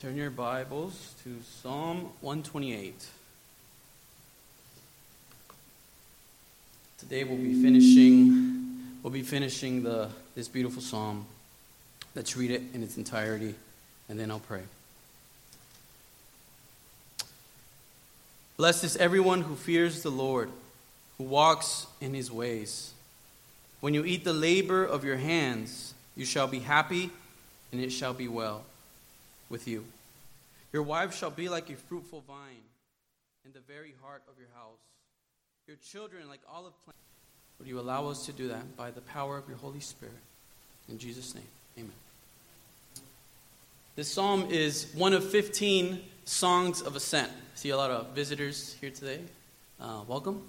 Turn your Bibles to Psalm 128. Today we'll be finishing we'll be finishing the this beautiful psalm. Let's read it in its entirety and then I'll pray. Blessed is everyone who fears the Lord, who walks in his ways. When you eat the labor of your hands, you shall be happy and it shall be well with you. Your wife shall be like a fruitful vine in the very heart of your house. Your children like olive plants. Would you allow us to do that by the power of your Holy Spirit? In Jesus' name, amen. This psalm is one of 15 songs of ascent. I see a lot of visitors here today. Uh, welcome.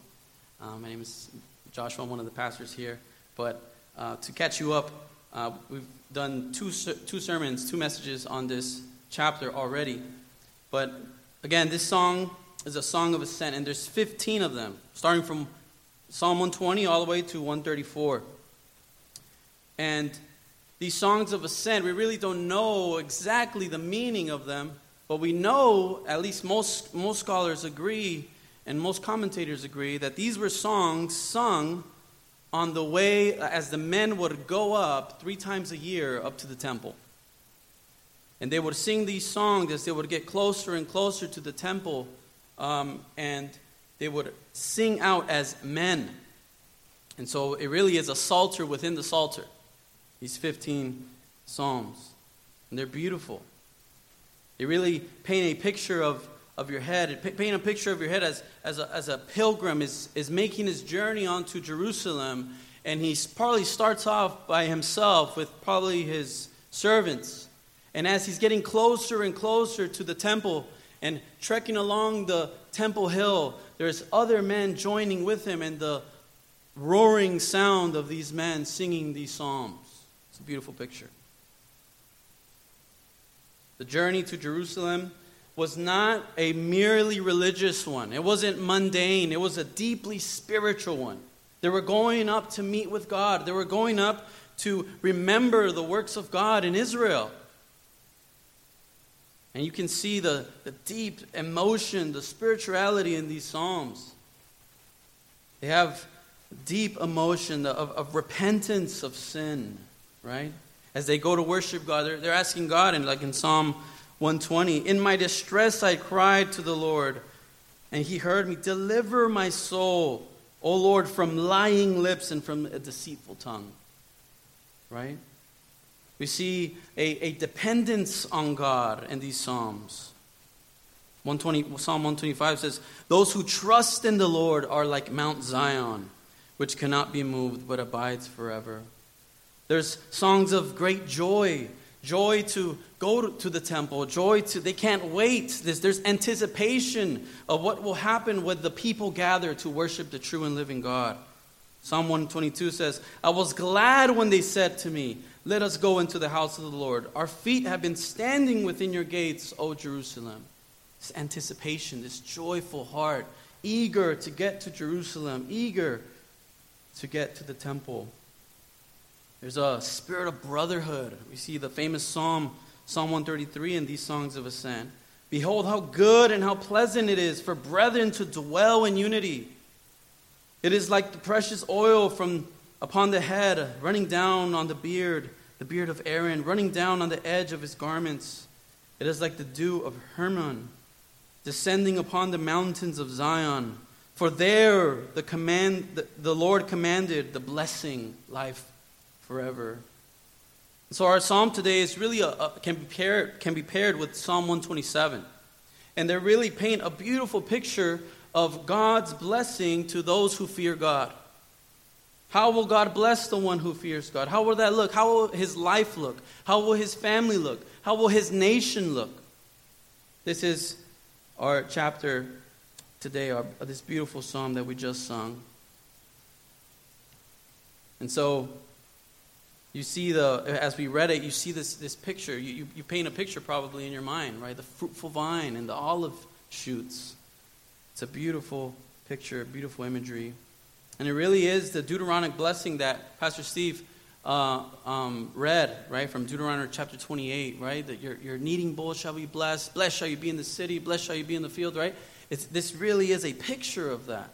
Uh, my name is Joshua, I'm one of the pastors here. But uh, to catch you up, uh, we've done two, two sermons, two messages on this chapter already. But again, this song is a song of ascent, and there's 15 of them, starting from Psalm 120 all the way to 134. And these songs of ascent, we really don't know exactly the meaning of them, but we know, at least most, most scholars agree, and most commentators agree, that these were songs sung on the way as the men would go up three times a year up to the temple. And they would sing these songs as they would get closer and closer to the temple. Um, and they would sing out as men. And so it really is a psalter within the psalter, these 15 psalms. And they're beautiful. They really paint a picture of, of your head, paint a picture of your head as, as, a, as a pilgrim is, is making his journey onto Jerusalem. And he probably starts off by himself with probably his servants and as he's getting closer and closer to the temple and trekking along the temple hill, there's other men joining with him and the roaring sound of these men singing these psalms. It's a beautiful picture. The journey to Jerusalem was not a merely religious one. It wasn't mundane. It was a deeply spiritual one. They were going up to meet with God. They were going up to remember the works of God in Israel. And you can see the, the deep emotion, the spirituality in these Psalms. They have deep emotion of, of repentance of sin, right? As they go to worship God, they're, they're asking God, and like in Psalm 120, In my distress I cried to the Lord, and he heard me. Deliver my soul, O Lord, from lying lips and from a deceitful tongue. Right? We see a, a dependence on God in these Psalms. 120, Psalm 125 says, Those who trust in the Lord are like Mount Zion, which cannot be moved but abides forever. There's songs of great joy, joy to go to the temple, joy to, they can't wait. There's, there's anticipation of what will happen when the people gather to worship the true and living God. Psalm 122 says, I was glad when they said to me, let us go into the house of the Lord. Our feet have been standing within your gates, O Jerusalem. This anticipation, this joyful heart, eager to get to Jerusalem, eager to get to the temple. There's a spirit of brotherhood. We see the famous Psalm, Psalm 133, and these songs of ascent. Behold, how good and how pleasant it is for brethren to dwell in unity. It is like the precious oil from upon the head, running down on the beard the beard of Aaron, running down on the edge of his garments. It is like the dew of Hermon, descending upon the mountains of Zion. For there the, command, the, the Lord commanded the blessing, life forever. So our psalm today is really a, a, can, be paired, can be paired with Psalm 127. And they really paint a beautiful picture of God's blessing to those who fear God. How will God bless the one who fears God? How will that look? How will his life look? How will his family look? How will his nation look? This is our chapter today, our, this beautiful psalm that we just sung. And so, you see the, as we read it, you see this, this picture. You, you, you paint a picture probably in your mind, right? The fruitful vine and the olive shoots. It's a beautiful picture, beautiful imagery. And it really is the Deuteronomic blessing that Pastor Steve uh, um, read, right, from Deuteronomy chapter 28, right, that your, your kneading bowl shall be blessed, blessed shall you be in the city, blessed shall you be in the field, right? It's, this really is a picture of that,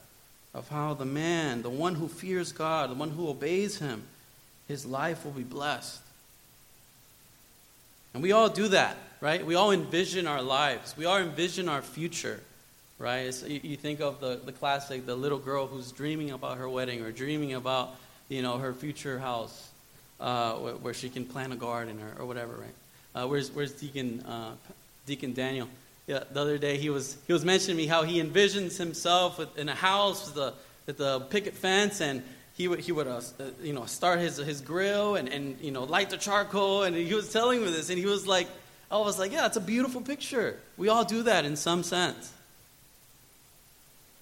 of how the man, the one who fears God, the one who obeys him, his life will be blessed. And we all do that, right? We all envision our lives. We all envision our future, right? You, you, think of the, the classic, the little girl who's dreaming about her wedding or dreaming about, you know, her future house uh, where, where, she can plant a garden or, or whatever, right? Uh, where's, where's Deacon, uh, Deacon Daniel? Yeah, the other day he was, he was mentioning to me how he envisions himself with, in a house with the, with the picket fence and he would, he would uh, uh, you know, start his, his grill and, and, you know, light the charcoal. And he was telling me this, and he was like, I was like, yeah, it's a beautiful picture. We all do that in some sense.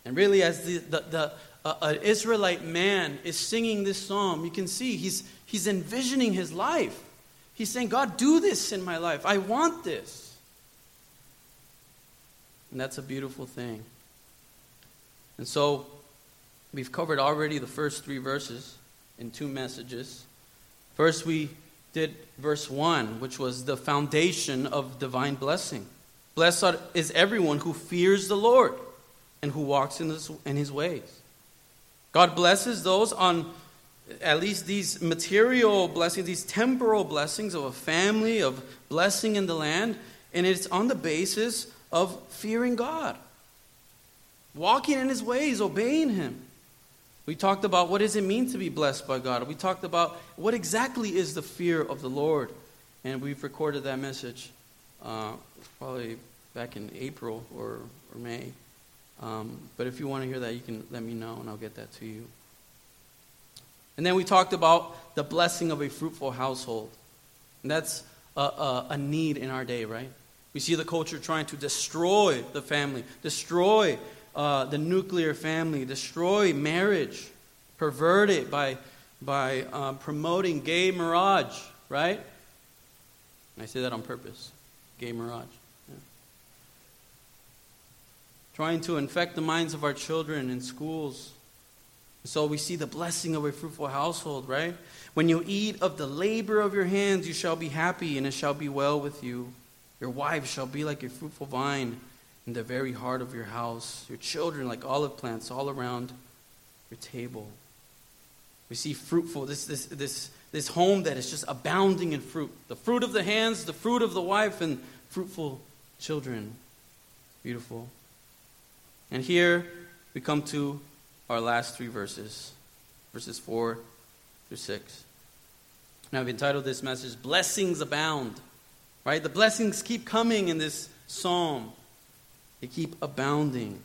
And really, as the, the, the uh, Israelite man is singing this psalm, you can see he's, he's envisioning his life. He's saying, God, do this in my life. I want this. And that's a beautiful thing. And so, We've covered already the first three verses in two messages. First, we did verse 1, which was the foundation of divine blessing. Blessed is everyone who fears the Lord and who walks in his, in his ways. God blesses those on at least these material blessings, these temporal blessings of a family, of blessing in the land, and it's on the basis of fearing God, walking in his ways, obeying him. We talked about what does it mean to be blessed by God. We talked about what exactly is the fear of the Lord. And we've recorded that message uh, probably back in April or, or May. Um, but if you want to hear that, you can let me know and I'll get that to you. And then we talked about the blessing of a fruitful household. And that's a, a, a need in our day, right? We see the culture trying to destroy the family, destroy uh, the nuclear family, destroy marriage, pervert it by, by uh, promoting gay mirage, right? I say that on purpose gay mirage. Trying to infect the minds of our children in schools. So we see the blessing of a fruitful household, right? When you eat of the labor of your hands, you shall be happy, and it shall be well with you. Your wife shall be like a fruitful vine in the very heart of your house, your children like olive plants all around your table. We see fruitful, this, this, this, this home that is just abounding in fruit. The fruit of the hands, the fruit of the wife, and fruitful children. Beautiful. And here we come to our last three verses, verses 4 through 6. Now I've entitled this message, Blessings Abound. Right? The blessings keep coming in this psalm. They keep abounding.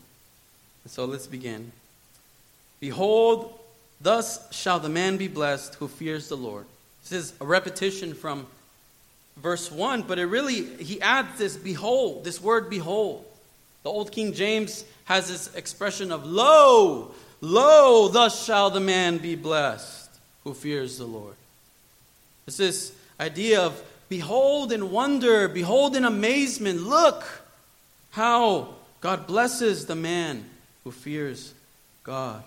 And so let's begin. Behold, thus shall the man be blessed who fears the Lord. This is a repetition from verse 1, but it really, he adds this behold, this word behold. The Old King James has this expression of lo, lo, thus shall the man be blessed who fears the Lord. It's this idea of behold in wonder, behold in amazement, look how God blesses the man who fears God.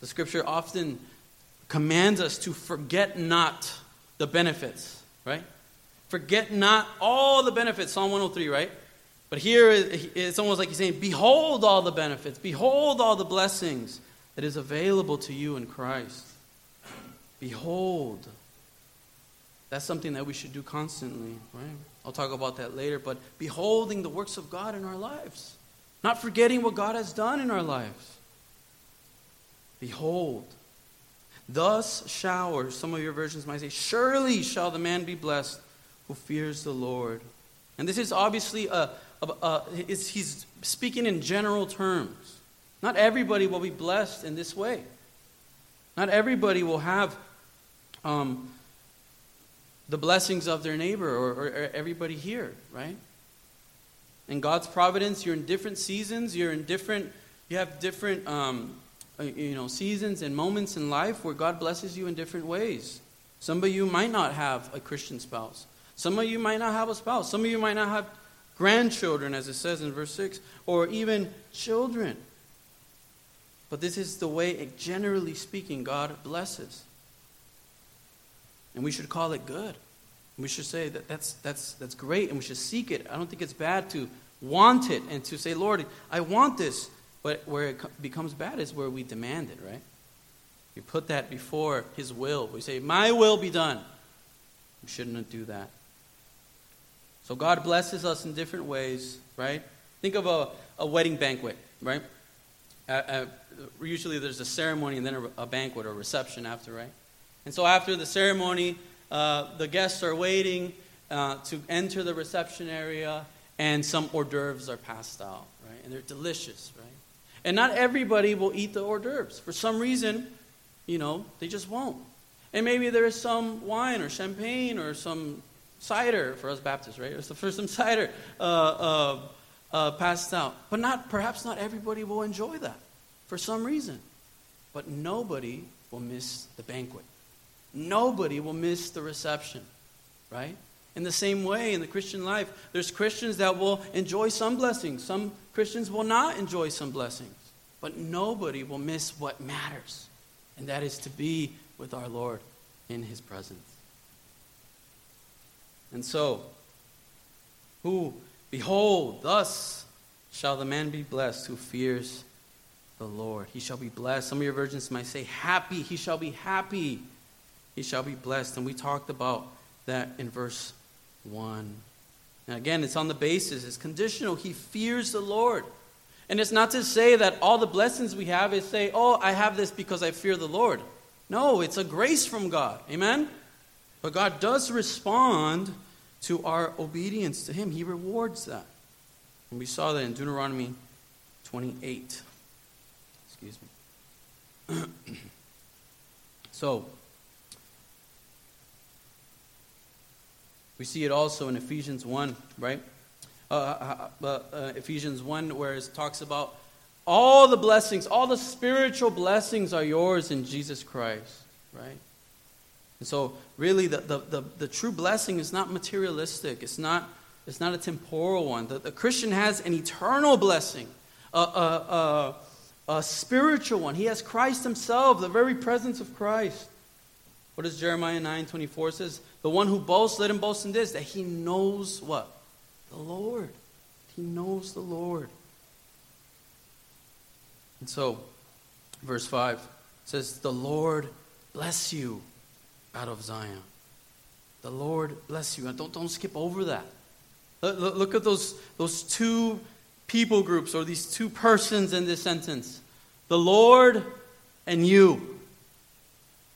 The scripture often commands us to forget not the benefits, right? Forget not all the benefits, Psalm 103, right? But here it's almost like he's saying, Behold all the benefits, behold all the blessings that is available to you in Christ. Behold. That's something that we should do constantly, right? I'll talk about that later, but beholding the works of God in our lives, not forgetting what God has done in our lives. Behold, thus shall, or some of your versions might say, surely shall the man be blessed who fears the Lord. And this is obviously a, a, a he's speaking in general terms. Not everybody will be blessed in this way. Not everybody will have um, the blessings of their neighbor or, or, everybody here, right? In God's providence, you're in different seasons. You're in different. You have different, um, uh, you know, seasons and moments in life where God blesses you in different ways. Some of you might not have a Christian spouse. Some of you might not have a spouse. Some of you might not have grandchildren, as it says in verse 6, or even children. But this is the way, generally speaking, God blesses. And we should call it good. We should say that that's, that's, that's great and we should seek it. I don't think it's bad to want it and to say, Lord, I want this. But where it becomes bad is where we demand it, right? We put that before His will. We say, My will be done. We shouldn't do that. So God blesses us in different ways, right? Think of a, a wedding banquet, right? Uh, uh, usually there's a ceremony and then a, a, banquet or reception after, right? And so after the ceremony, uh, the guests are waiting uh, to enter the reception area, and some hors d'oeuvres are passed out, right? And they're delicious, right? And not everybody will eat the hors d'oeuvres. For some reason, you know, they just won't. And maybe there is some wine or champagne or some cider for us Baptists, right? It's the first some cider uh, uh, uh, passed out. But not perhaps not everybody will enjoy that for some reason. But nobody will miss the banquet. Nobody will miss the reception, right? In the same way, in the Christian life, there's Christians that will enjoy some blessings. Some Christians will not enjoy some blessings. But nobody will miss what matters, and that is to be with our Lord in his presence. And so, who, behold, thus shall the man be blessed who fears the Lord. He shall be blessed. Some of your versions might say, happy. He shall be happy. He shall be blessed. And we talked about that in verse 1. And again, it's on the basis, it's conditional. He fears the Lord. And it's not to say that all the blessings we have is say, oh, I have this because I fear the Lord. No, it's a grace from God. Amen? But God does respond to our obedience to Him. He rewards that. And we saw that in Deuteronomy 28. Excuse me. so, we see it also in Ephesians 1, right? Uh, uh, uh, uh Ephesians 1, where it talks about all the blessings, all the spiritual blessings are yours in Jesus Christ, right? And so, really, the, the, the, the, true blessing is not materialistic, it's not, it's not a temporal one. The, the Christian has an eternal blessing, a, a, a, a spiritual one. He has Christ Himself, the very presence of Christ. What does Jeremiah 9 24 says? The one who boasts, let him boast in this, that he knows what? The Lord. He knows the Lord. And so, verse 5 says, The Lord bless you out of Zion. The Lord bless you. And don't, don't skip over that. Look, look at those, those two people groups or these two persons in this sentence the Lord and you.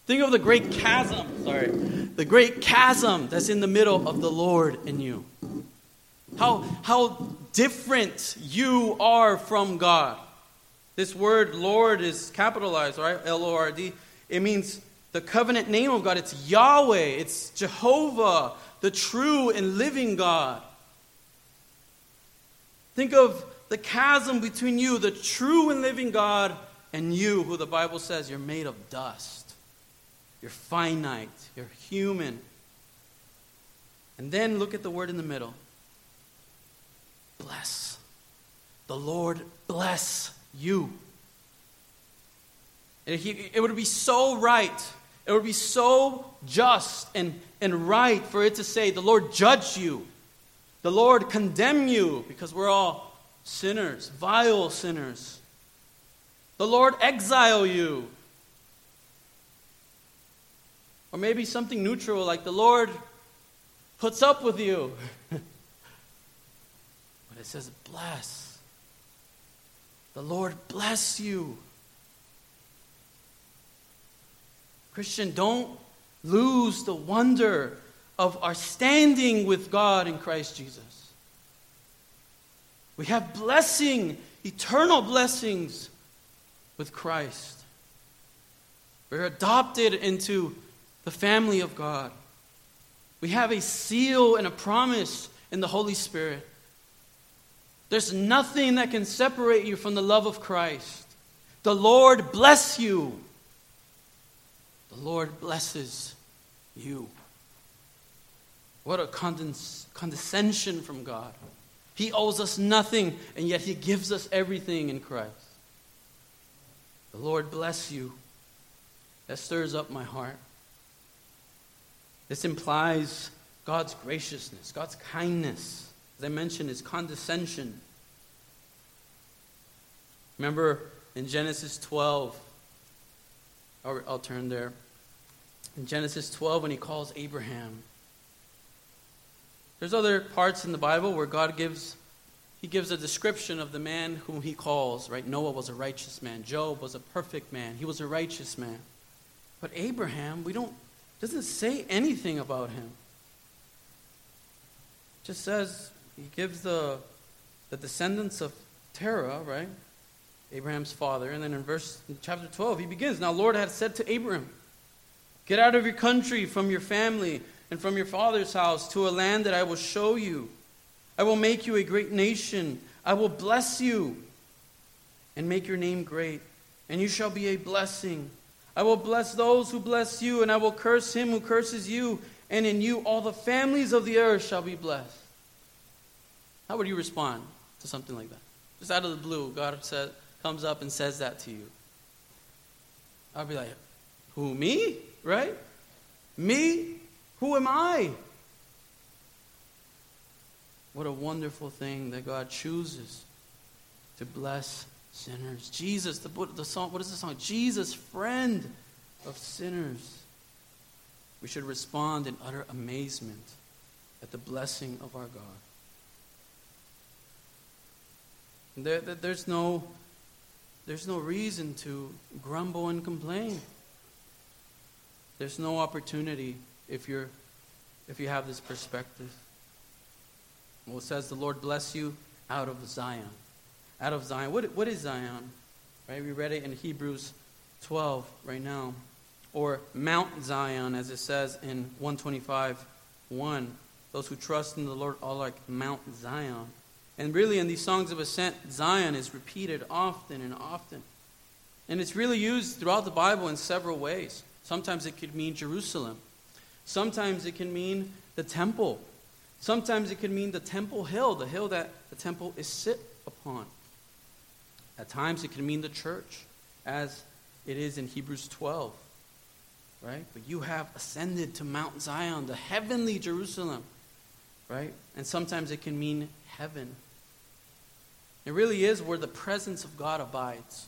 Think of the great chasm, sorry, the great chasm that's in the middle of the Lord and you. How, how different you are from God. This word Lord is capitalized, right? L O R D. It means the covenant name of God. It's Yahweh, it's Jehovah, the true and living God. Think of the chasm between you, the true and living God, and you, who the Bible says you're made of dust. You're finite, you're human. And then look at the word in the middle bless. The Lord bless you. It would be so right it would be so just and, and right for it to say, The Lord judge you, the Lord condemn you, because we're all sinners, vile sinners. The Lord exile you. Or maybe something neutral like the Lord puts up with you. but it says, bless. The Lord bless you. Christian, don't lose the wonder of our standing with God in Christ Jesus. We have blessing, eternal blessings with Christ. We're adopted into the family of God. We have a seal and a promise in the Holy Spirit. There's nothing that can separate you from the love of Christ. The Lord bless you the Lord blesses you. What a condes- condescension from God. He owes us nothing, and yet He gives us everything in Christ. The Lord bless you. That stirs up my heart. This implies God's graciousness, God's kindness. As I mentioned, his condescension. Remember in Genesis 12, I'll, I'll turn there. In Genesis 12, when he calls Abraham, there's other parts in the Bible where God gives he gives a description of the man whom he calls, right? Noah was a righteous man. Job was a perfect man. He was a righteous man. But Abraham, we don't doesn't say anything about him. Just says he gives the the descendants of Terah, right? Abraham's father, and then in verse in chapter 12 he begins, "Now Lord had said to Abraham, get out of your country, from your family, and from your father's house to a land that I will show you." I will make you a great nation. I will bless you and make your name great, and you shall be a blessing. I will bless those who bless you, and I will curse him who curses you, and in you all the families of the earth shall be blessed. How would you respond to something like that? Just out of the blue, God said, comes up and says that to you. I'd be like, Who, me? Right? Me? Who am I? What a wonderful thing that God chooses to bless sinners. Jesus, the, the song, what is the song? Jesus, friend of sinners. We should respond in utter amazement at the blessing of our God. There, there's, no, there's no reason to grumble and complain. There's no opportunity if, you're, if you have this perspective. Well, it says, The Lord bless you out of Zion. Out of Zion. What, what is Zion? Right? We read it in Hebrews 12 right now. Or Mount Zion, as it says in 125 1. Those who trust in the Lord are like Mount Zion. And really, in these songs of ascent, Zion is repeated often and often. And it's really used throughout the Bible in several ways. Sometimes it could mean Jerusalem, sometimes it can mean the temple, Sometimes it can mean the temple hill, the hill that the temple is sit upon. At times it can mean the church, as it is in Hebrews 12. Right? But you have ascended to Mount Zion, the heavenly Jerusalem. Right? And sometimes it can mean heaven. It really is where the presence of God abides.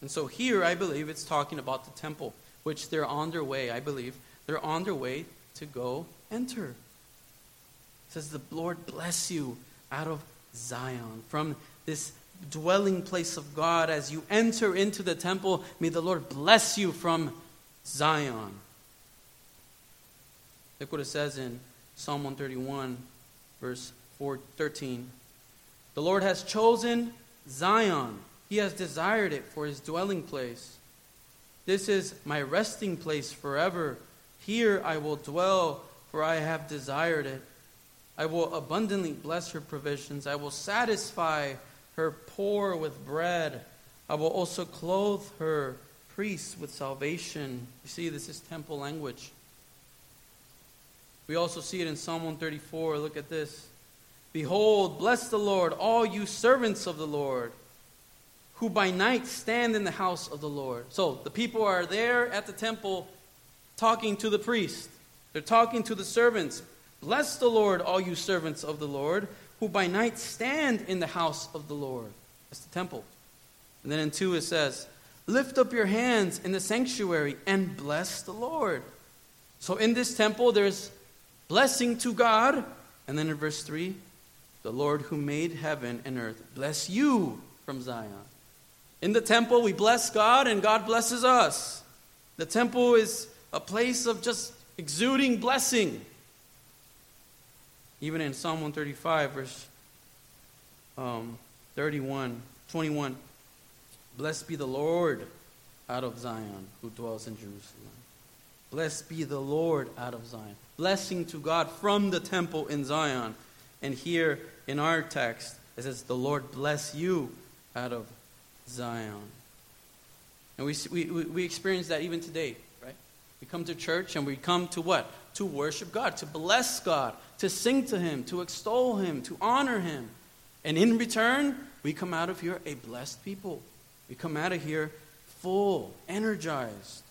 And so here, I believe it's talking about the temple, which they're on their way, I believe, they're on their way to go enter. It says, The Lord bless you out of Zion, from this dwelling place of God as you enter into the temple. May the Lord bless you from Zion. Look what it says in Psalm 131, verse 4, 13. The Lord has chosen Zion, He has desired it for His dwelling place. This is my resting place forever. Here I will dwell for I have desired it. I will abundantly bless her provisions. I will satisfy her poor with bread. I will also clothe her priests with salvation. You see, this is temple language. We also see it in Psalm 134. Look at this. Behold, bless the Lord, all you servants of the Lord, who by night stand in the house of the Lord. So the people are there at the temple talking to the priest. They're talking to the servants. Bless the Lord, all you servants of the Lord, who by night stand in the house of the Lord. That's the temple. And then in 2 it says, Lift up your hands in the sanctuary and bless the Lord. So in this temple, there's blessing to God. And then in verse 3, the Lord who made heaven and earth bless you from Zion. In the temple, we bless God and God blesses us. The temple is a place of just exuding blessing. Even in Psalm 135, verse um, 31, 21. Blessed be the Lord out of Zion who dwells in Jerusalem. Blessed be the Lord out of Zion. Blessing to God from the temple in Zion. And here in our text, it says, The Lord bless you out of Zion. And we, we, we experience that even today. We come to church and we come to what? To worship God, to bless God, to sing to Him, to extol Him, to honor Him. And in return, we come out of here a blessed people. We come out of here full, energized.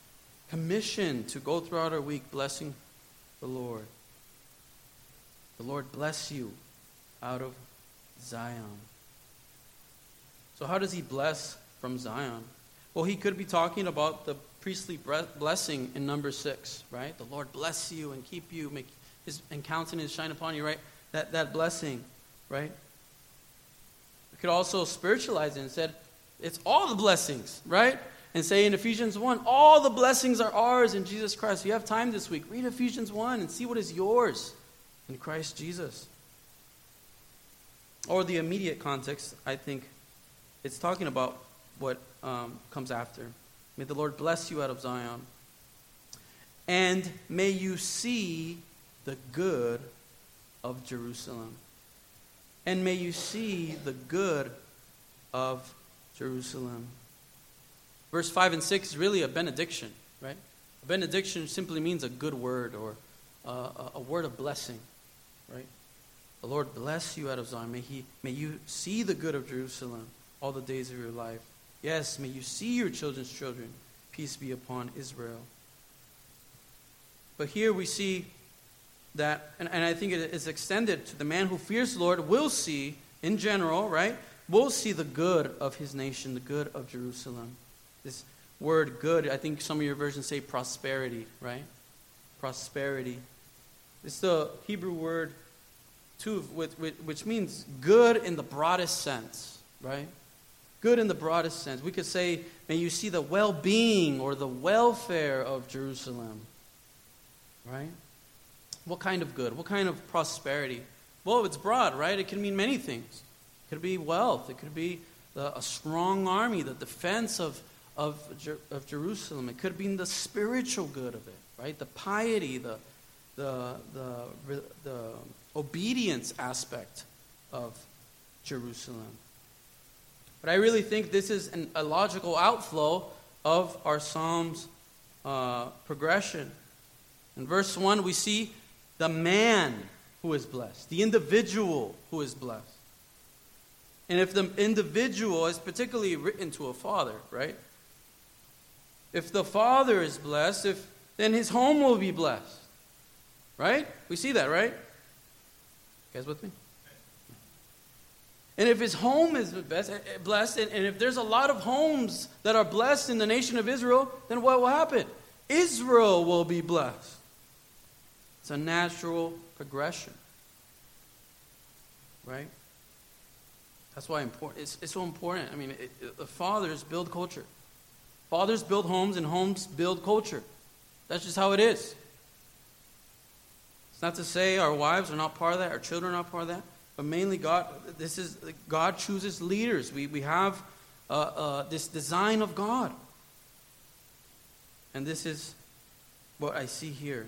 commissioned to go throughout our week blessing the Lord. The Lord bless you out of Zion. So, how does he bless from Zion? Well, he could be talking about the priestly blessing in number six, right? The Lord bless you and keep you, make his and countenance shine upon you, right? That, that blessing, right? We could also spiritualize it and said, it's all the blessings, right? And say in Ephesians 1, all the blessings are ours in Jesus Christ. If you have time this week, read Ephesians 1 and see what is yours in Christ Jesus. Or the immediate context, I think it's talking about what um, comes after. May the Lord bless you out of Zion. And may you see the good of Jerusalem. And may you see the good of Jerusalem. Verse 5 and 6 is really a benediction, right? A benediction simply means a good word or uh, a word of blessing, right? The Lord bless you out of Zion. May, he, may you see the good of Jerusalem all the days of your life. Yes, may you see your children's children. Peace be upon Israel. But here we see that, and, and I think it is extended to the man who fears the Lord will see, in general, right? Will see the good of his nation, the good of Jerusalem. This word good, I think some of your versions say prosperity, right? Prosperity. It's the Hebrew word tuv, which means good in the broadest sense, right? Good in the broadest sense. We could say, may you see the well being or the welfare of Jerusalem. Right? What kind of good? What kind of prosperity? Well, it's broad, right? It can mean many things. It could be wealth, it could be the, a strong army, the defense of, of, of Jerusalem. It could be the spiritual good of it, right? The piety, the, the, the, the obedience aspect of Jerusalem. But I really think this is an, a logical outflow of our Psalms uh, progression. In verse 1, we see the man who is blessed, the individual who is blessed. And if the individual is particularly written to a father, right? If the father is blessed, if, then his home will be blessed. Right? We see that, right? You guys with me? And if his home is blessed, and if there's a lot of homes that are blessed in the nation of Israel, then what will happen? Israel will be blessed. It's a natural progression. Right? That's why important. It's, it's so important. I mean, it, it, the fathers build culture. Fathers build homes, and homes build culture. That's just how it is. It's not to say our wives are not part of that, our children are not part of that. But mainly, God, this is God chooses leaders. We, we have uh, uh, this design of God. And this is what I see here.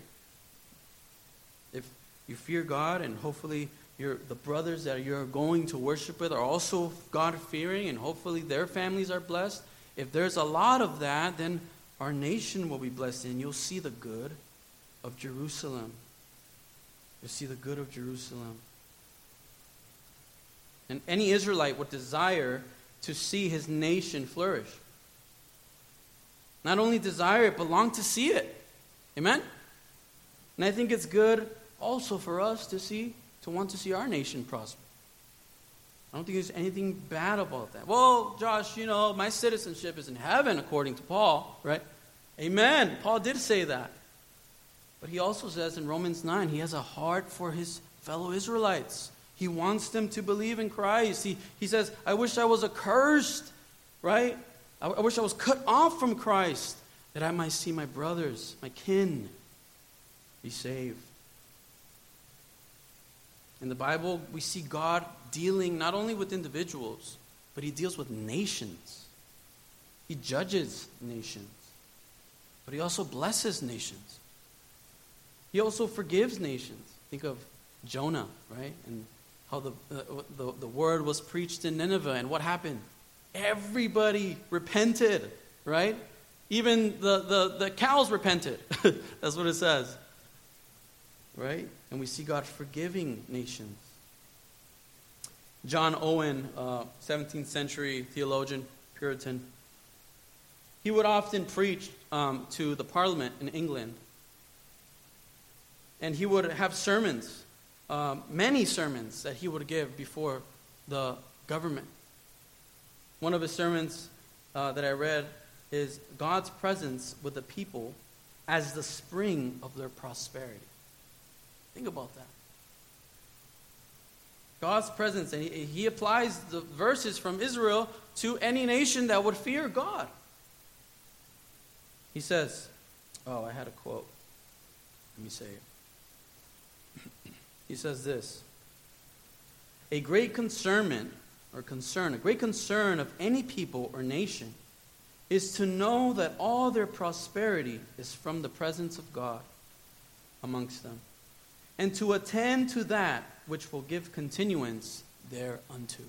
If you fear God, and hopefully your, the brothers that you're going to worship with are also God fearing, and hopefully their families are blessed. If there's a lot of that, then our nation will be blessed, and you'll see the good of Jerusalem. You'll see the good of Jerusalem. And any Israelite would desire to see his nation flourish. Not only desire it, but long to see it. Amen? And I think it's good also for us to see, to want to see our nation prosper. I don't think there's anything bad about that. Well, Josh, you know, my citizenship is in heaven according to Paul, right? Amen. Paul did say that. But he also says in Romans 9, he has a heart for his fellow Israelites. He wants them to believe in Christ. He, he says, I wish I was accursed, right? I, I wish I was cut off from Christ that I might see my brothers, my kin, be saved. In the Bible, we see God dealing not only with individuals, but He deals with nations. He judges nations, but He also blesses nations. He also forgives nations. Think of Jonah, right? And how the, uh, the, the word was preached in Nineveh, and what happened? Everybody repented, right? Even the, the, the cows repented. That's what it says. Right? And we see God forgiving nations. John Owen, uh, 17th century theologian, Puritan, he would often preach um, to the parliament in England. And he would have sermons, um, many sermons that he would give before the government. One of his sermons uh, that I read is God's presence with the people as the spring of their prosperity. Think about that. God's presence, and he, he applies the verses from Israel to any nation that would fear God. He says, Oh, I had a quote. Let me say it. He says this A great concernment or concern, a great concern of any people or nation is to know that all their prosperity is from the presence of God amongst them, and to attend to that which will give continuance thereunto.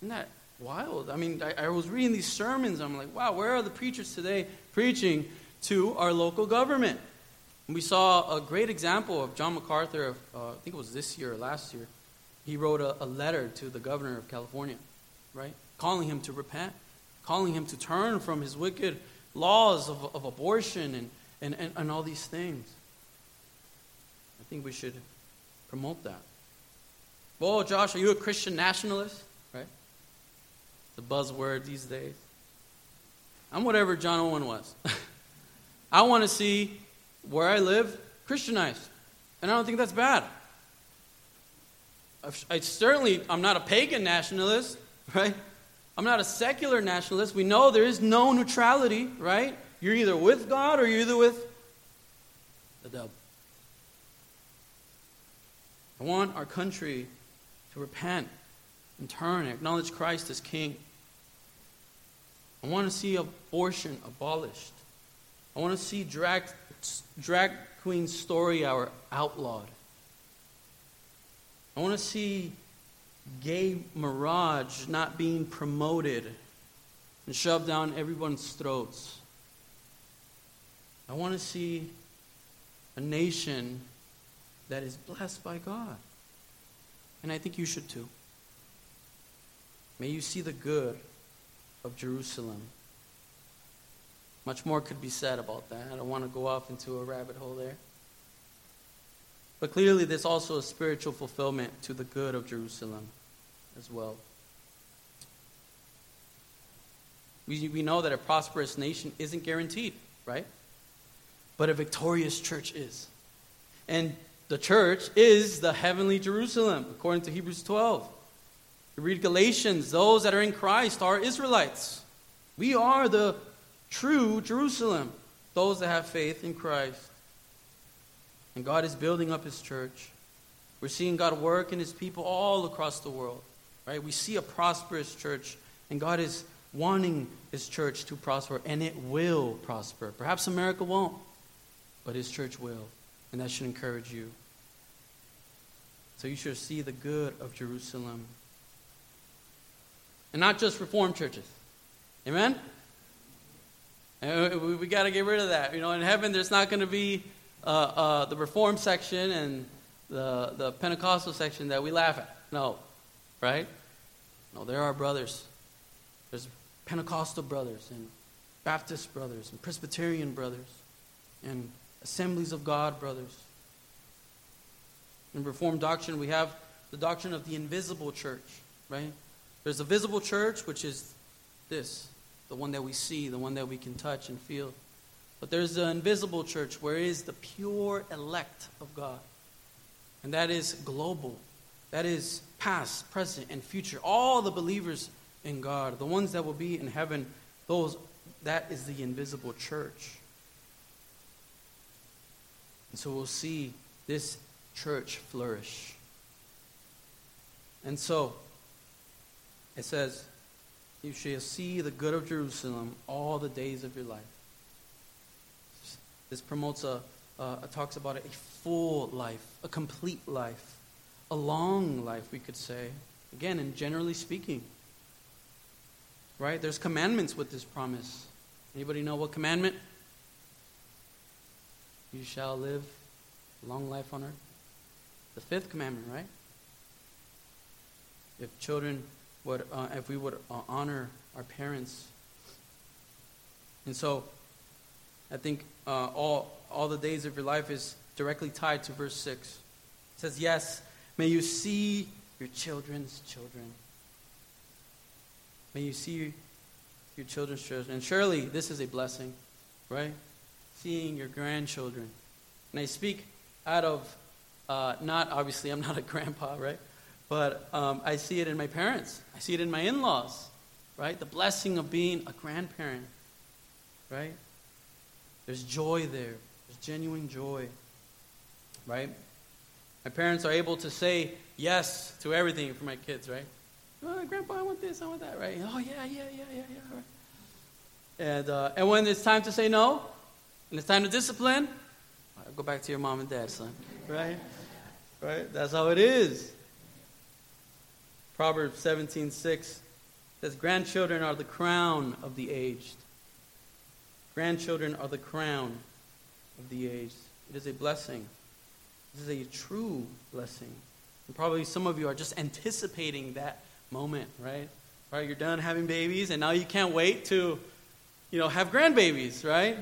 Isn't that wild? I mean, I, I was reading these sermons, I'm like, wow, where are the preachers today preaching to our local government? We saw a great example of John MacArthur, uh, I think it was this year or last year. He wrote a, a letter to the governor of California, right? Calling him to repent calling him to turn from his wicked laws of, of abortion and, and, and, and all these things. I think we should promote that. Well, Josh, are you a Christian nationalist? Right? The buzzword these days. I'm whatever John Owen was. I want to see where I live Christianized. And I don't think that's bad. I certainly, I'm not a pagan nationalist, right? I'm not a secular nationalist. We know there is no neutrality, right? You're either with God or you're either with the devil. I want our country to repent and turn and acknowledge Christ as King. I want to see abortion abolished. I want to see drag, drag queen story hour outlawed. I want to see gay mirage not being promoted and shoved down everyone's throats. I want to see a nation that is blessed by God. And I think you should too. May you see the good of Jerusalem. Much more could be said about that. I don't want to go off into a rabbit hole there. But clearly, there's also a spiritual fulfillment to the good of Jerusalem as well. We, we know that a prosperous nation isn't guaranteed, right? But a victorious church is. And the church is the heavenly Jerusalem, according to Hebrews 12. You read Galatians, those that are in Christ are Israelites. We are the true Jerusalem, those that have faith in Christ. And God is building up his church. We're seeing God work in his people all across the world. Right? We see a prosperous church, and God is wanting his church to prosper, and it will prosper. Perhaps America won't, but his church will. And that should encourage you. So you should see the good of Jerusalem. And not just Reformed churches. Amen? And we, got to get rid of that. You know, in heaven, there's not going to be uh, uh, the Reformed section and the, the Pentecostal section that we laugh at. No. Right? No, there are brothers. There's Pentecostal brothers and Baptist brothers and Presbyterian brothers and Assemblies of God brothers. In Reformed doctrine, we have the doctrine of the invisible church, right? There's a visible church, which is this the one that we see, the one that we can touch and feel. But there's the invisible church where is the pure elect of God. And that is global. That is past, present, and future. All the believers in God, the ones that will be in heaven, those that is the invisible church. And so we'll see this church flourish. And so it says, You shall see the good of Jerusalem all the days of your life. This promotes a, uh, talks about a full life, a complete life a long life, we could say. Again, and generally speaking. Right? There's commandments with this promise. Anybody know what commandment? You shall live long life on earth. The fifth commandment, right? If children would, uh, if we would uh, honor our parents, And so, I think uh, all, all the days of your life is directly tied to verse 6. It says, Yes, may you see your children's children. May you see your children's children. And surely this is a blessing, right? Seeing your grandchildren. And I speak out of, uh, not obviously, I'm not a grandpa, right? But um, I see it in my parents. I see it in my in laws, right? The blessing of being a grandparent, right? There's joy there, there's genuine joy, right? My parents are able to say yes to everything for my kids, right? Oh, Grandpa, I want this, I want that, right? Oh, yeah, yeah, yeah, yeah, yeah, right? And, uh, and when it's time to say no, and it's time to discipline, go back to your mom and dad, son. Right? Right? That's how it is. Proverbs 17 6 says, Grandchildren are the crown of the aged. Grandchildren are the crown of the aged. It is a blessing. This is a true blessing. And probably some of you are just anticipating that moment, right? Right, you're done having babies, and now you can't wait to, you know, have grandbabies, right?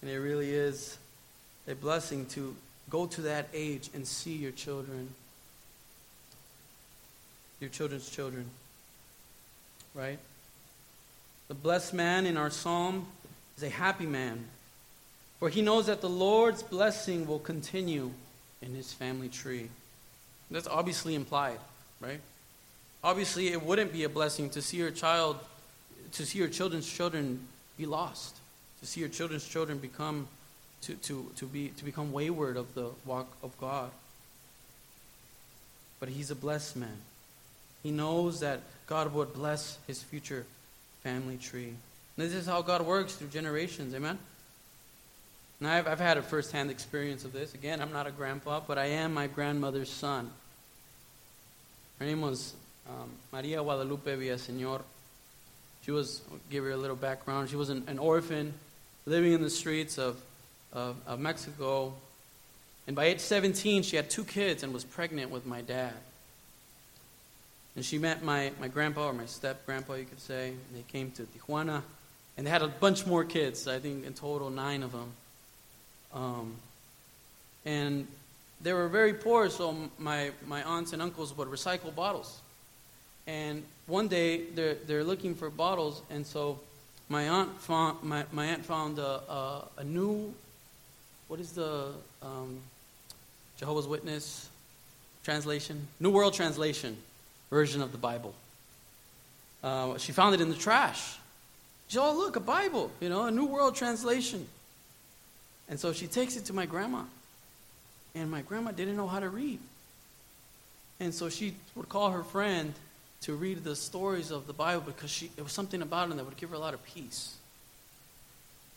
And it really is a blessing to go to that age and see your children, your children's children, right? The blessed man in our psalm is a happy man, for he knows that the Lord's blessing will continue in his family tree. That's obviously implied, right? Obviously, it wouldn't be a blessing to see your child, to see your children's children be lost, to see your children's children become, to, to, to, be, to become wayward of the walk of God. But he's a blessed man. He knows that God would bless his future family tree. And this is how God works through generations. Amen? And I've, I've had a firsthand experience of this. Again, I'm not a grandpa, but I am my grandmother's son. Her name was um, Maria Guadalupe Villaseñor. She was, I'll give her a little background, she was an, an orphan living in the streets of, of, of Mexico. And by age 17, she had two kids and was pregnant with my dad. And she met my, my grandpa, or my step grandpa, you could say. They came to Tijuana, and they had a bunch more kids, I think in total nine of them. Um, and they were very poor, so my, my aunts and uncles would recycle bottles. And one day they're, they're looking for bottles, and so my aunt found, my, my aunt found a, a, a new, what is the um, Jehovah's Witness translation? New World Translation version of the Bible. Uh, she found it in the trash. She said, Oh, look, a Bible, you know, a New World Translation. And so she takes it to my grandma. And my grandma didn't know how to read. And so she would call her friend to read the stories of the Bible because she, it was something about them that would give her a lot of peace.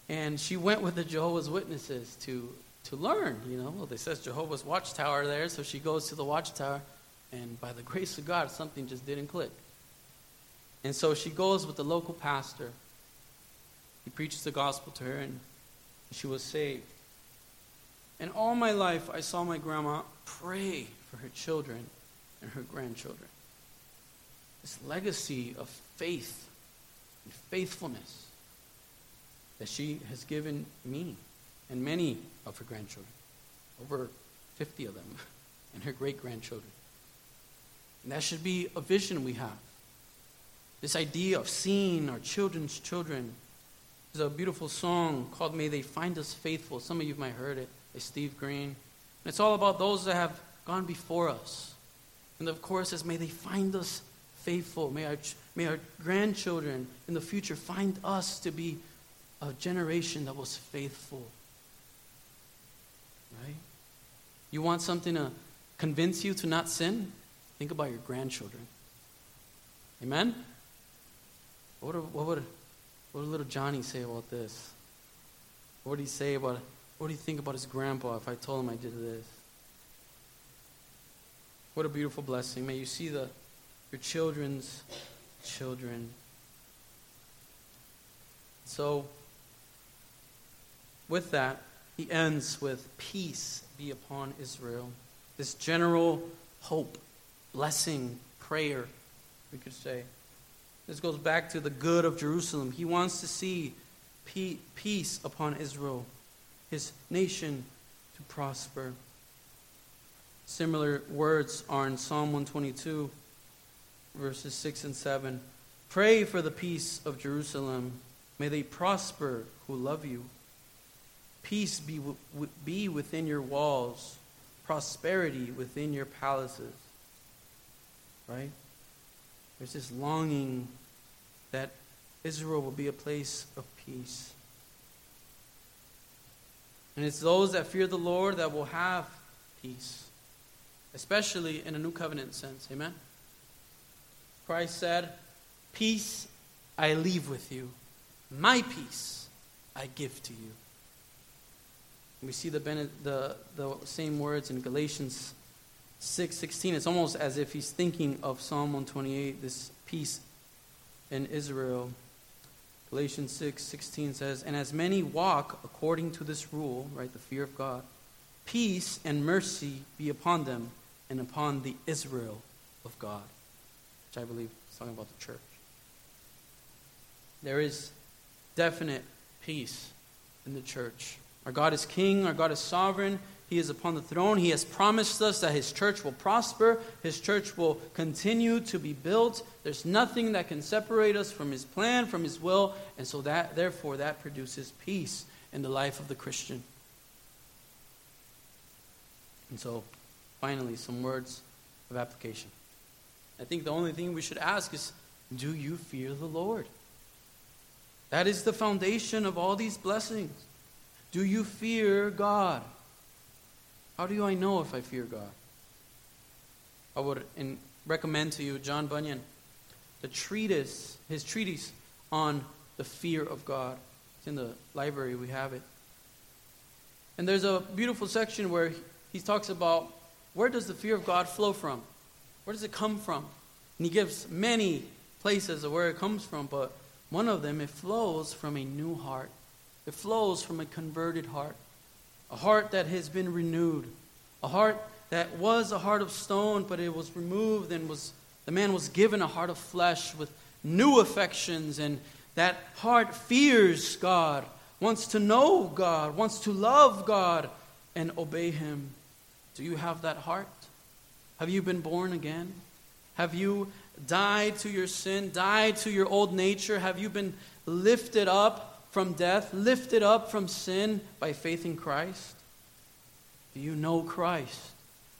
And she went with the Jehovah's Witnesses to, to learn, you know. Well, they says Jehovah's Watchtower there, so she goes to the Watchtower and by the grace of God, something just didn't click. And so she goes with the local pastor. He preaches the gospel to her, and she was saved. And all my life, I saw my grandma pray for her children and her grandchildren. This legacy of faith and faithfulness that she has given me and many of her grandchildren, over 50 of them, and her great grandchildren. And that should be a vision we have. This idea of seeing our children's children. There's a beautiful song called May They Find Us Faithful. Some of you might have heard it by Steve Green. And it's all about those that have gone before us. And of course, says, May they find us faithful. May our, may our grandchildren in the future find us to be a generation that was faithful. Right? You want something to convince you to not sin? Think about your grandchildren. Amen? What would, what would, what would little Johnny say about this? What would he say about, what do you think about his grandpa if I told him I did this? What a beautiful blessing. May you see the, your children's children. So, with that, he ends with peace be upon Israel. This general hope blessing, prayer, we could say. This goes back to the good of Jerusalem. He wants to see peace upon Israel, his nation to prosper. Similar words are in Psalm 122, verses 6 and 7. Pray for the peace of Jerusalem. May they prosper who love you. Peace be, be within your walls, prosperity within your palaces. Right? There's this longing that Israel will be a place of peace. And it's those that fear the Lord that will have peace, especially in a new covenant sense. Amen? Christ said, Peace I leave with you, my peace I give to you. We see the, the, the same words in Galatians 6 16. It's almost as if he's thinking of Psalm 128, this peace in Israel. Galatians 6 16 says, And as many walk according to this rule, right, the fear of God, peace and mercy be upon them and upon the Israel of God. Which I believe is talking about the church. There is definite peace in the church. Our God is king, our God is sovereign, he is upon the throne. He has promised us that His church will prosper. His church will continue to be built. There's nothing that can separate us from His plan, from His will. And so that, therefore, that produces peace in the life of the Christian. And so, finally, some words of application. I think the only thing we should ask is do you fear the Lord? That is the foundation of all these blessings. Do you fear God? How do I know if I fear God? I would recommend to you John Bunyan, the treatise, his treatise on the fear of God. It's in the library, we have it. And there's a beautiful section where he talks about where does the fear of God flow from? Where does it come from? And he gives many places of where it comes from, but one of them, it flows from a new heart. It flows from a converted heart a heart that has been renewed, a heart that was a heart of stone, but it was removed and was the man was given a heart of flesh with new affections, and that heart fears God, wants to know God, wants to love God, and obey Him. Do you have that heart? Have you been born again? Have you died to your sin, died to your old nature? Have you been lifted up from death, lifted up from sin by faith in Christ? Do you know Christ?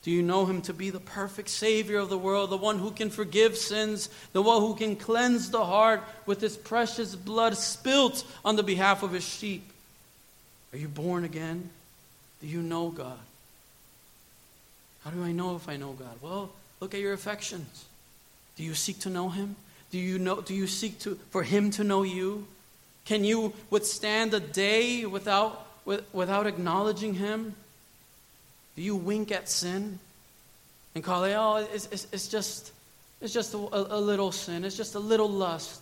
Do you know him to be the perfect Savior of the world, the one who can forgive sins, the one who can cleanse the heart with his precious blood spilt on the behalf of his sheep? Are you born again? Do you know God? How do I know if I know God? Well, look at your affections. Do you seek to know him? Do you know do you seek to for him to know you? Can you withstand a day without, without acknowledging Him? Do you wink at sin and call it, oh, it's, it's, it's just, it's just a, a little sin, it's just a little lust?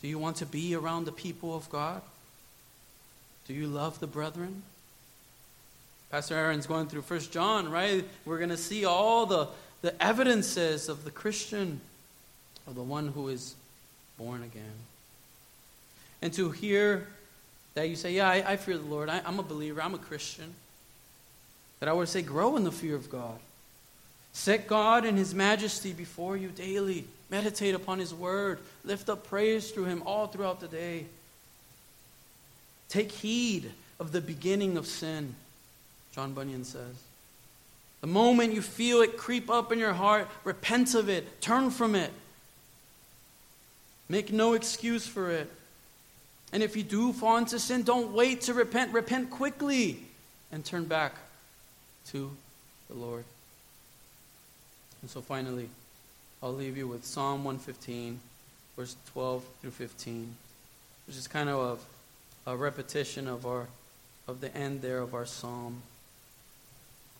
Do you want to be around the people of God? Do you love the brethren? Pastor Aaron's going through First John, right? We're going to see all the, the evidences of the Christian of the one who is born again. And to hear that you say, Yeah, I, I fear the Lord, I, I'm a believer, I'm a Christian, that I would say, Grow in the fear of God. Set God and His majesty before you daily. Meditate upon His word. Lift up praise through Him all throughout the day. Take heed of the beginning of sin, John Bunyan says. The moment you feel it creep up in your heart, repent of it, turn from it. Make no excuse for it. And if you do fall into sin, don't wait to repent. Repent quickly and turn back to the Lord. And so finally, I'll leave you with Psalm 115, verse 12 through 15, which is kind of a, repetition of our of the end there of our psalm.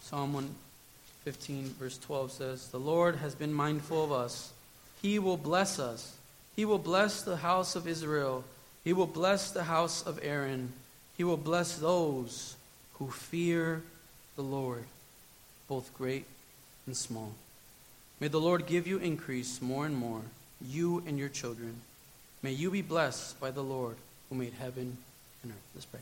Psalm 115, verse 12 says, The Lord has been mindful of us. He will bless us. He will bless the house of Israel. He will bless the house of Aaron. He will bless those who fear the Lord, both great and small. May the Lord give you increase more and more, you and your children. May you be blessed by the Lord who made heaven and earth. Let's pray.